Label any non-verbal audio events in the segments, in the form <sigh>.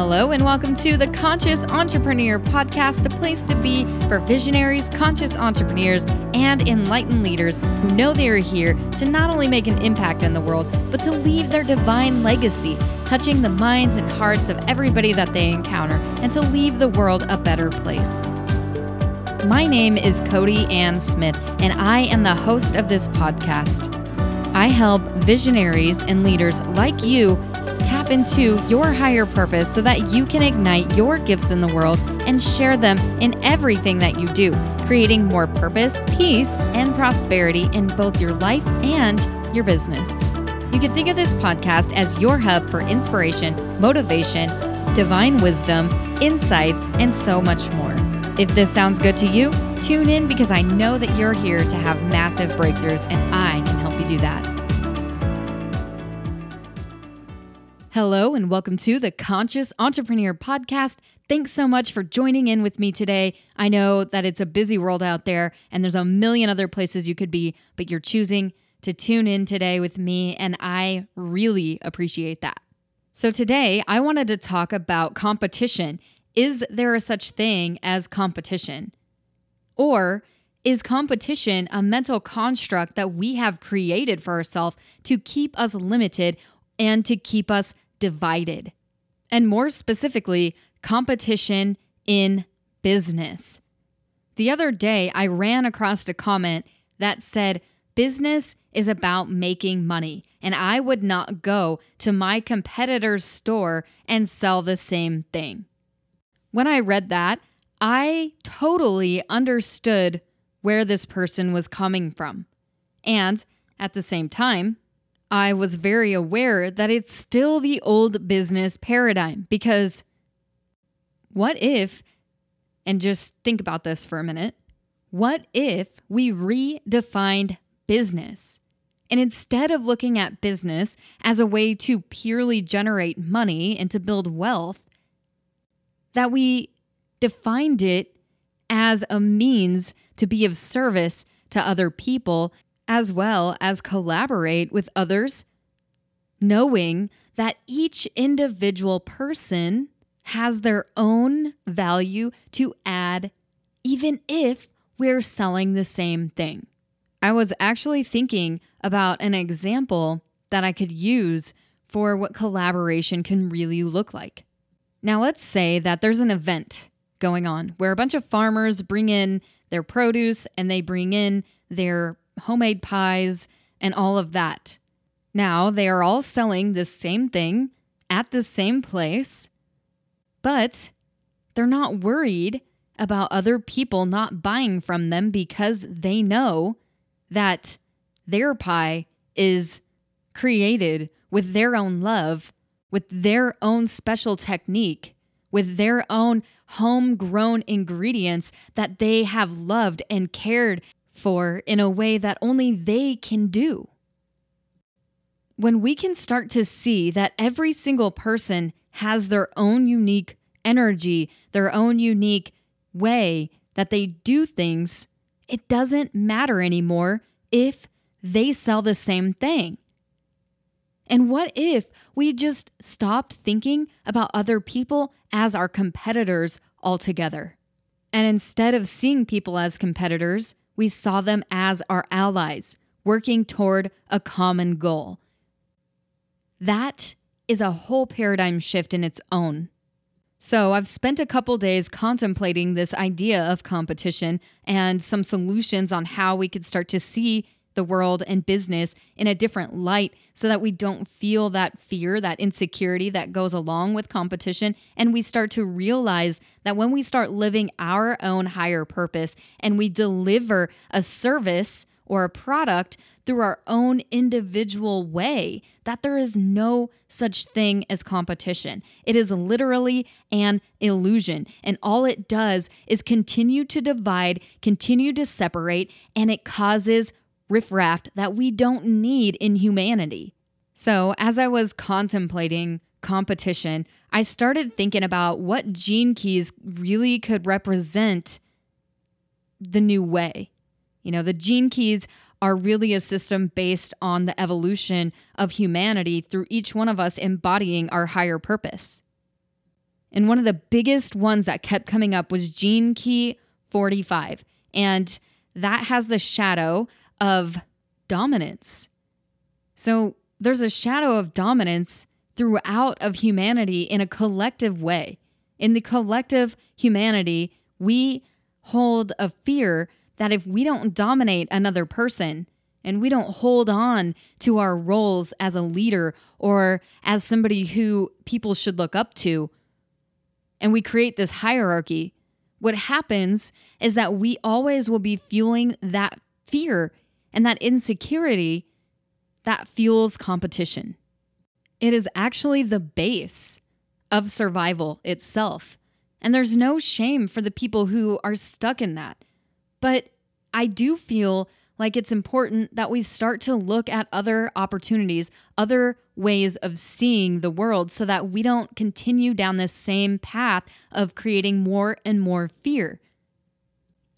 Hello, and welcome to the Conscious Entrepreneur Podcast, the place to be for visionaries, conscious entrepreneurs, and enlightened leaders who know they are here to not only make an impact in the world, but to leave their divine legacy, touching the minds and hearts of everybody that they encounter, and to leave the world a better place. My name is Cody Ann Smith, and I am the host of this podcast. I help visionaries and leaders like you tap into your higher purpose so that you can ignite your gifts in the world and share them in everything that you do, creating more purpose, peace, and prosperity in both your life and your business. You can think of this podcast as your hub for inspiration, motivation, divine wisdom, insights, and so much more. If this sounds good to you, tune in because I know that you're here to have massive breakthroughs and I can help you do that. Hello, and welcome to the Conscious Entrepreneur Podcast. Thanks so much for joining in with me today. I know that it's a busy world out there and there's a million other places you could be, but you're choosing to tune in today with me, and I really appreciate that. So, today I wanted to talk about competition is there a such thing as competition? Or is competition a mental construct that we have created for ourselves to keep us limited and to keep us divided? And more specifically, competition in business. The other day, I ran across a comment that said, Business is about making money, and I would not go to my competitor's store and sell the same thing. When I read that, I totally understood where this person was coming from. And at the same time, I was very aware that it's still the old business paradigm because what if, and just think about this for a minute, what if we redefined business? And instead of looking at business as a way to purely generate money and to build wealth, that we defined it as a means to be of service to other people as well as collaborate with others, knowing that each individual person has their own value to add, even if we're selling the same thing. I was actually thinking about an example that I could use for what collaboration can really look like. Now, let's say that there's an event going on where a bunch of farmers bring in their produce and they bring in their homemade pies and all of that. Now, they are all selling the same thing at the same place, but they're not worried about other people not buying from them because they know that their pie is created with their own love with their own special technique, with their own homegrown ingredients that they have loved and cared for in a way that only they can do. When we can start to see that every single person has their own unique energy, their own unique way that they do things, it doesn't matter anymore if they sell the same thing. And what if we just stopped thinking about other people as our competitors altogether? And instead of seeing people as competitors, we saw them as our allies, working toward a common goal. That is a whole paradigm shift in its own. So, I've spent a couple days contemplating this idea of competition and some solutions on how we could start to see the world and business in a different light so that we don't feel that fear, that insecurity that goes along with competition. And we start to realize that when we start living our own higher purpose and we deliver a service or a product through our own individual way, that there is no such thing as competition. It is literally an illusion. And all it does is continue to divide, continue to separate, and it causes riffraff that we don't need in humanity. So, as I was contemplating competition, I started thinking about what gene keys really could represent the new way. You know, the gene keys are really a system based on the evolution of humanity through each one of us embodying our higher purpose. And one of the biggest ones that kept coming up was gene key 45. And that has the shadow of dominance. So there's a shadow of dominance throughout of humanity in a collective way. In the collective humanity, we hold a fear that if we don't dominate another person and we don't hold on to our roles as a leader or as somebody who people should look up to, and we create this hierarchy, what happens is that we always will be fueling that fear and that insecurity that fuels competition. It is actually the base of survival itself. And there's no shame for the people who are stuck in that. But I do feel like it's important that we start to look at other opportunities, other ways of seeing the world, so that we don't continue down this same path of creating more and more fear.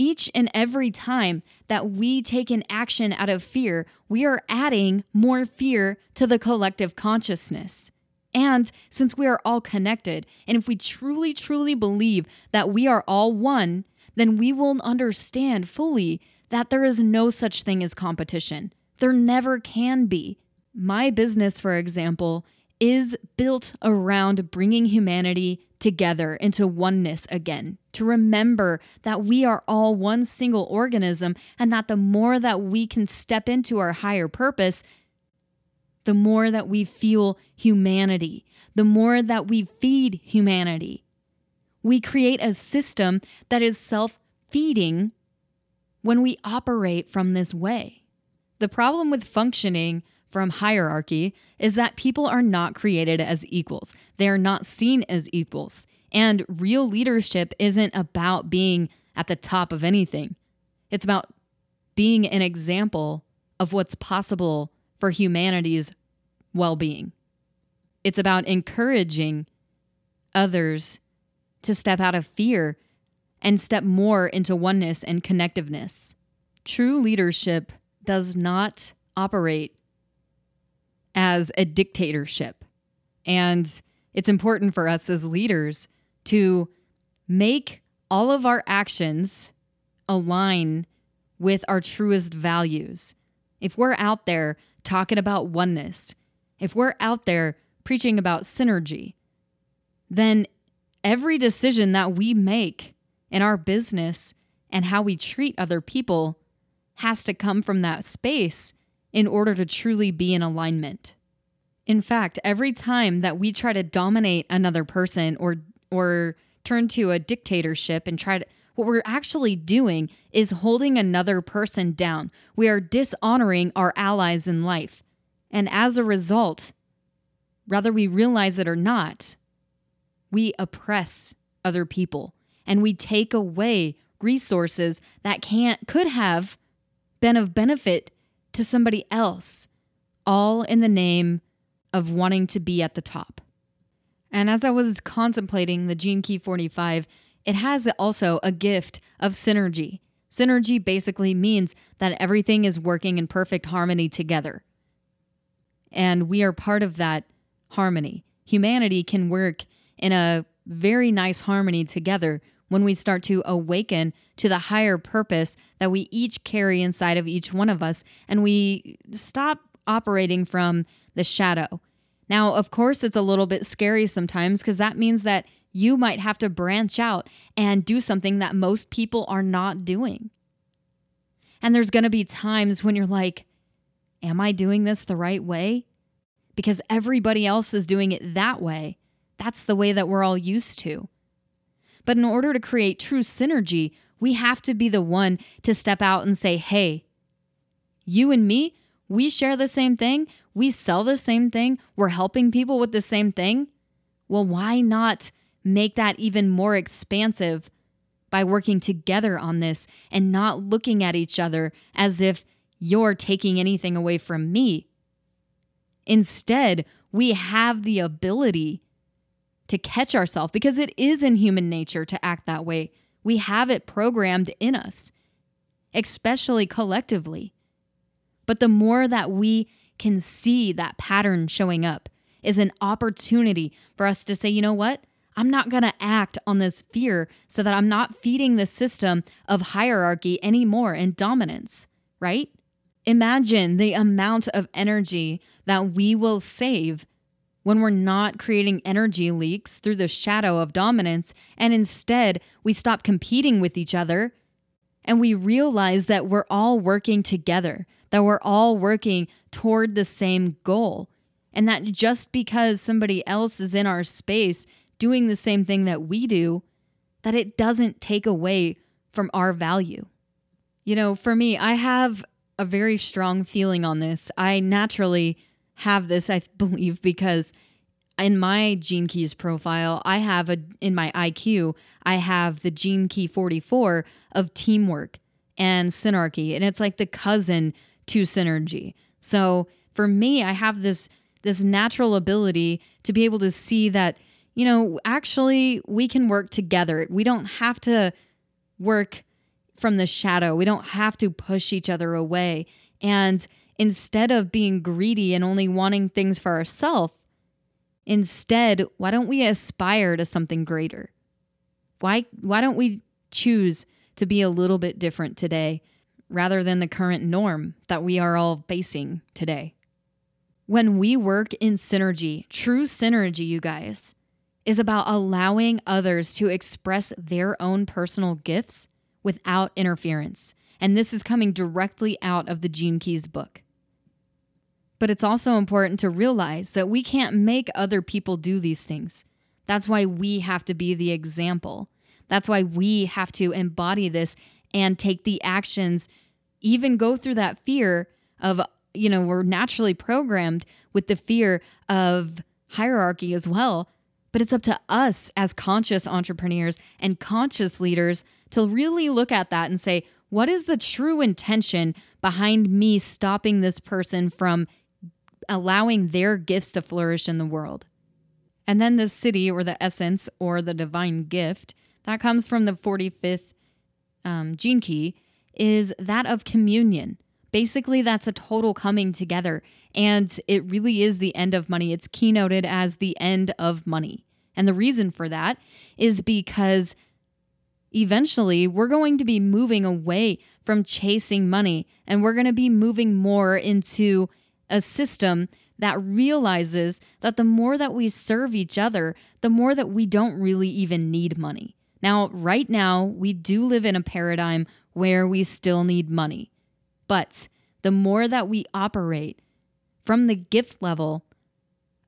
Each and every time that we take an action out of fear, we are adding more fear to the collective consciousness. And since we are all connected, and if we truly, truly believe that we are all one, then we will understand fully that there is no such thing as competition. There never can be. My business, for example, is built around bringing humanity together into oneness again, to remember that we are all one single organism and that the more that we can step into our higher purpose, the more that we feel humanity, the more that we feed humanity. We create a system that is self feeding when we operate from this way. The problem with functioning from hierarchy is that people are not created as equals. They are not seen as equals. And real leadership isn't about being at the top of anything, it's about being an example of what's possible for humanity's well being. It's about encouraging others to step out of fear and step more into oneness and connectiveness. True leadership does not operate as a dictatorship. And it's important for us as leaders to make all of our actions align with our truest values. If we're out there talking about oneness, if we're out there preaching about synergy, then every decision that we make in our business and how we treat other people has to come from that space in order to truly be in alignment. In fact, every time that we try to dominate another person or or turn to a dictatorship and try to what we're actually doing is holding another person down. We are dishonoring our allies in life. And as a result, whether we realize it or not, we oppress other people and we take away resources that can't could have been of benefit to somebody else all in the name of wanting to be at the top. And as I was contemplating the Gene Key 45, it has also a gift of synergy. Synergy basically means that everything is working in perfect harmony together. And we are part of that harmony. Humanity can work in a very nice harmony together when we start to awaken to the higher purpose that we each carry inside of each one of us and we stop operating from the shadow. Now, of course, it's a little bit scary sometimes because that means that you might have to branch out and do something that most people are not doing. And there's going to be times when you're like, Am I doing this the right way? Because everybody else is doing it that way. That's the way that we're all used to. But in order to create true synergy, we have to be the one to step out and say, hey, you and me, we share the same thing. We sell the same thing. We're helping people with the same thing. Well, why not make that even more expansive by working together on this and not looking at each other as if you're taking anything away from me? Instead, we have the ability to catch ourselves because it is in human nature to act that way. We have it programmed in us, especially collectively. But the more that we can see that pattern showing up is an opportunity for us to say, you know what? I'm not going to act on this fear so that I'm not feeding the system of hierarchy anymore and dominance, right? Imagine the amount of energy that we will save when we're not creating energy leaks through the shadow of dominance and instead we stop competing with each other and we realize that we're all working together, that we're all working toward the same goal. And that just because somebody else is in our space doing the same thing that we do, that it doesn't take away from our value. You know, for me, I have a very strong feeling on this. I naturally have this, I <laughs> believe, because in my Gene Keys profile, I have a in my IQ, I have the Gene Key 44 of teamwork and synarchy, and it's like the cousin to synergy. So for me, I have this this natural ability to be able to see that, you know, actually we can work together. We don't have to work from the shadow. We don't have to push each other away. And instead of being greedy and only wanting things for ourselves, instead, why don't we aspire to something greater? Why why don't we choose to be a little bit different today rather than the current norm that we are all facing today? When we work in synergy, true synergy, you guys, is about allowing others to express their own personal gifts without interference. And this is coming directly out of the Gene Keys book. But it's also important to realize that we can't make other people do these things. That's why we have to be the example. That's why we have to embody this and take the actions, even go through that fear of, you know, we're naturally programmed with the fear of hierarchy as well. But it's up to us as conscious entrepreneurs and conscious leaders to really look at that and say, what is the true intention behind me stopping this person from allowing their gifts to flourish in the world? And then the siddhi or the essence or the divine gift that comes from the 45th um, gene key is that of communion. Basically, that's a total coming together. And it really is the end of money. It's keynoted as the end of money. And the reason for that is because eventually we're going to be moving away from chasing money and we're going to be moving more into a system that realizes that the more that we serve each other, the more that we don't really even need money. Now, right now, we do live in a paradigm where we still need money. But the more that we operate from the gift level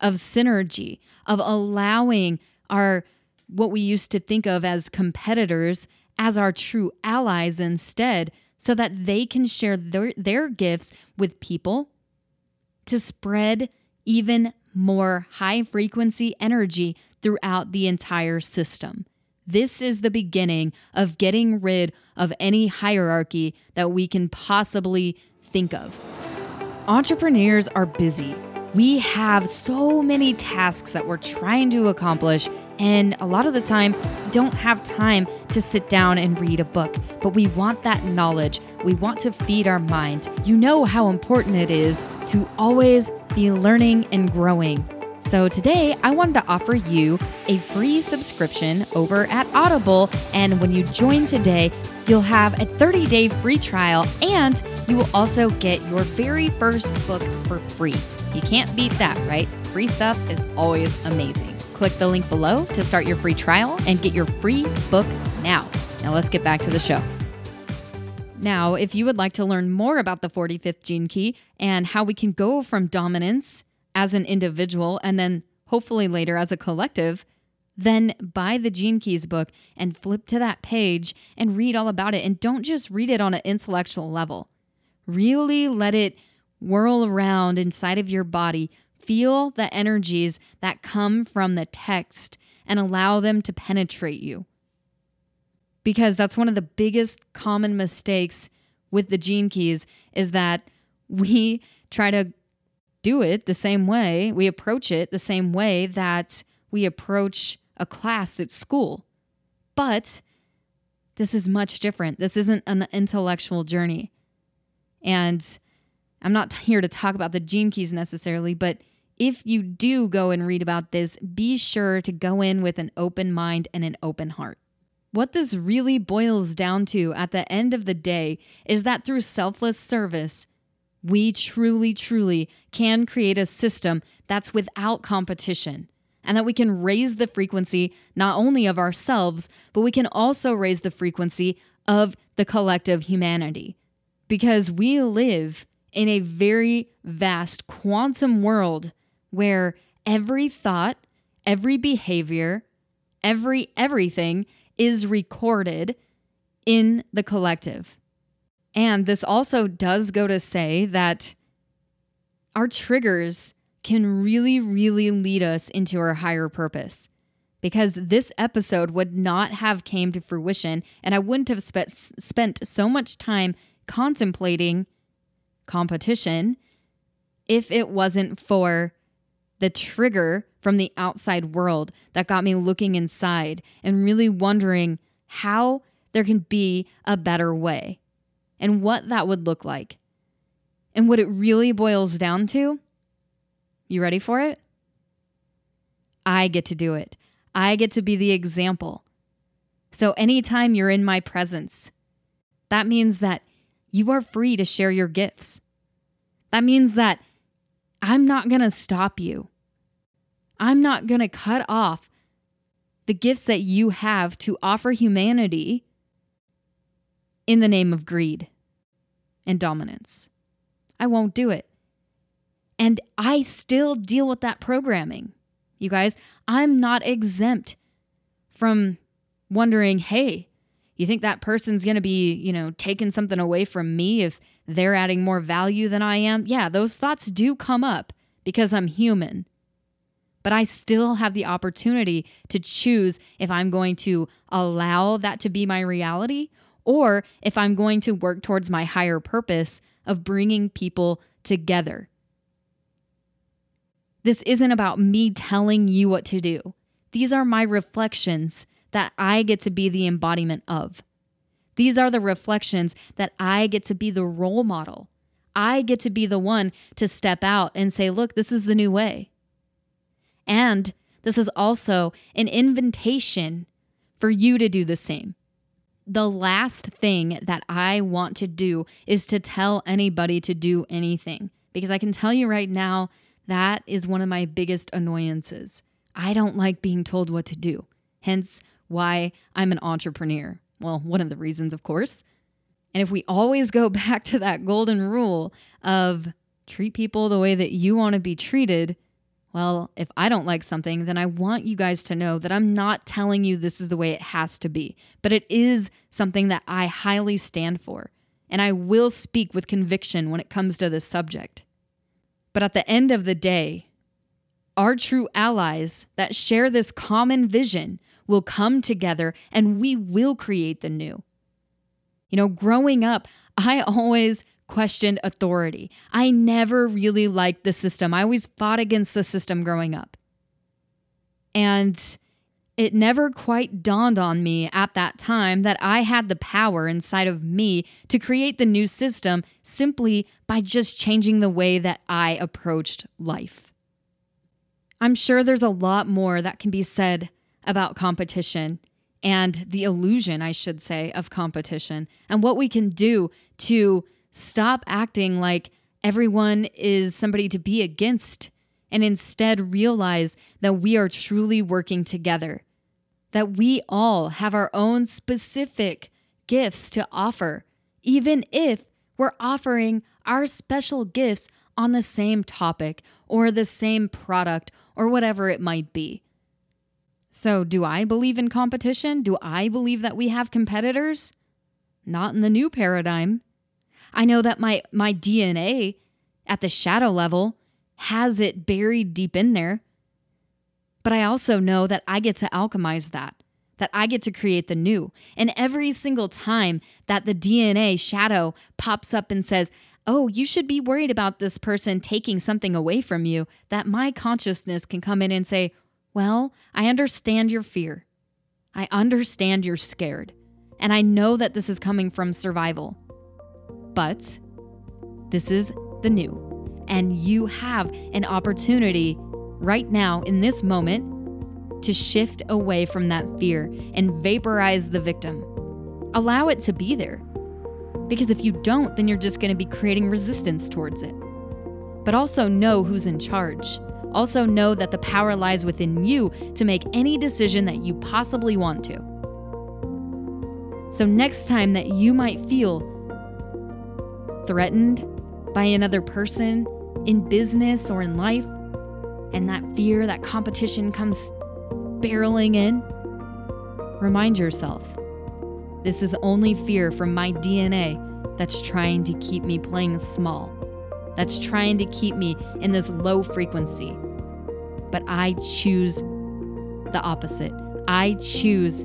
of synergy, of allowing our what we used to think of as competitors as our true allies instead, so that they can share their, their gifts with people to spread even more high frequency energy throughout the entire system. This is the beginning of getting rid of any hierarchy that we can possibly think of. Entrepreneurs are busy. We have so many tasks that we're trying to accomplish, and a lot of the time, don't have time to sit down and read a book. But we want that knowledge. We want to feed our mind. You know how important it is to always be learning and growing. So today, I wanted to offer you a free subscription over at Audible. And when you join today, you'll have a 30 day free trial and you will also get your very first book for free. You can't beat that, right? Free stuff is always amazing. Click the link below to start your free trial and get your free book now. Now, let's get back to the show. Now, if you would like to learn more about the 45th gene key and how we can go from dominance as an individual and then hopefully later as a collective, then buy the Gene Keys book and flip to that page and read all about it. And don't just read it on an intellectual level. Really let it whirl around inside of your body. Feel the energies that come from the text and allow them to penetrate you. Because that's one of the biggest common mistakes with the Gene Keys is that we try to do it the same way, we approach it the same way that we approach a class at school. But this is much different. This isn't an intellectual journey. And I'm not <laughs> here to talk about the gene keys necessarily, but if you do go and read about this, be sure to go in with an open mind and an open heart. What this really boils down to at the end of the day is that through selfless service, we truly, truly can create a system that's without competition and that we can raise the frequency not only of ourselves, but we can also raise the frequency of the collective humanity. Because we live in a very vast quantum world where every thought, every behavior, every everything is recorded in the collective. And this also does go to say that our triggers can really, really lead us into our higher purpose. Because this episode would not have came to fruition, and I wouldn't have spe- spent so much time contemplating competition if it wasn't for the trigger from the outside world that got me looking inside and really wondering how there can be a better way and what that would look like. And what it really boils down to you ready for it? I get to do it. I get to be the example. So anytime you're in my presence, that means that you are free to share your gifts. That means that I'm not going to stop you. I'm not going to cut off the gifts that you have to offer humanity in the name of greed and dominance. I won't do it. And I still deal with that programming. You guys, I'm not exempt from wondering, hey, you think that person's going to be, you know, taking something away from me if they're adding more value than I am? Yeah, those thoughts do come up because I'm human but I still have the opportunity to choose if I'm going to allow that to be my reality or if I'm going to work towards my higher purpose of bringing people together. This isn't about me telling you what to do. These are my reflections that I get to be the embodiment of. These are the reflections that I get to be the role model. I get to be the one to step out and say, look, this is the new way. And this is also an invitation for you to do the same. The last thing that I want to do is to tell anybody to do anything because I can tell you right now that is one of my biggest annoyances. I don't like being told what to do, hence why I'm an entrepreneur. Well, one of the reasons, of course. And if we always go <laughs> back to that golden rule of treat people the way that you want to be treated, well, if I don't like something, then I want you guys to know that I'm not telling you this is the way it has to be, but it is something that I highly stand for. And I will speak with conviction when it comes to this subject. But at the end of the day, our true allies that share this common vision will come together and we will create the new. You know, growing up, I <laughs> always questioned authority. I never really liked the system. I always fought against the system growing up. And it never quite dawned on me at that time that I had the power inside of me to create the new system simply by just changing the way that I approached life. I'm sure there's a lot more that can be said about competition and the illusion, I should say, of competition and what we can do to Stop acting like everyone is somebody to be against and instead realize that we are truly working together, that we all have our own specific gifts to offer, even if we're offering our special gifts on the same topic or the same product or whatever it might be. So, do I believe in competition? Do I believe that we have competitors? Not in the new paradigm. I know that my my DNA at the shadow level has it buried deep in there. But I also know that I get to alchemize that, that I get to create the new. And every single time that the DNA shadow pops up and says, Oh, you should be worried about this person taking something away from you, that my consciousness can come in and say, Well, I understand your fear. I understand you're scared. And I know that this is coming from survival. But this is the new. And you have an opportunity right now in this moment to shift away from that fear and vaporize the victim. Allow it to be there. Because if you don't, then you're just going to be creating resistance towards it. But also know who's in charge. Also know that the power lies within you to make any decision that you possibly want to. So, next time that you might feel threatened by another person in business or in life, and that fear, that competition comes barreling in, remind yourself this is only fear from my DNA that's trying to keep me playing small, that's trying to keep me in this low frequency. But I choose the opposite. I choose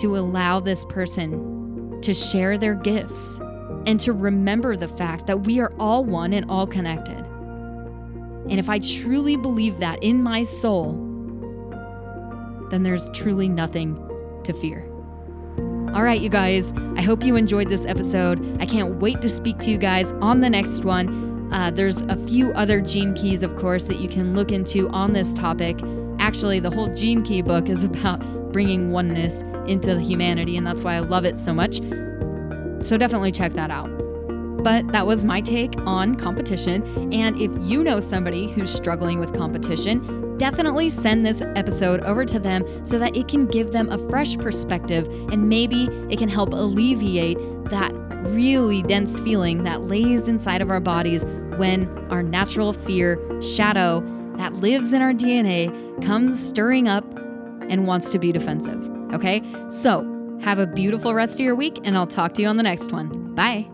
to allow this person to share their gifts and to remember the fact that we are all one and all connected. And if I truly believe that in my soul, then there's truly nothing to fear. All right, you guys, I hope you enjoyed this episode. I can't wait to speak to you guys on the next one. Uh, there's a few other gene keys, of course, that you can look into on this topic. Actually, the whole gene key book is <laughs> about bringing oneness into humanity, and that's why I love it so much. So definitely check that out. But that was my take on competition. And if you know somebody who's struggling with competition, definitely send this episode over to them so that it can give them a fresh perspective and maybe it can help alleviate that really dense feeling that lays inside of our bodies when our natural fear shadow that lives in our DNA comes stirring up and wants to be defensive. Okay? So, have a beautiful rest of your week, and I'll talk to you on the next one. Bye.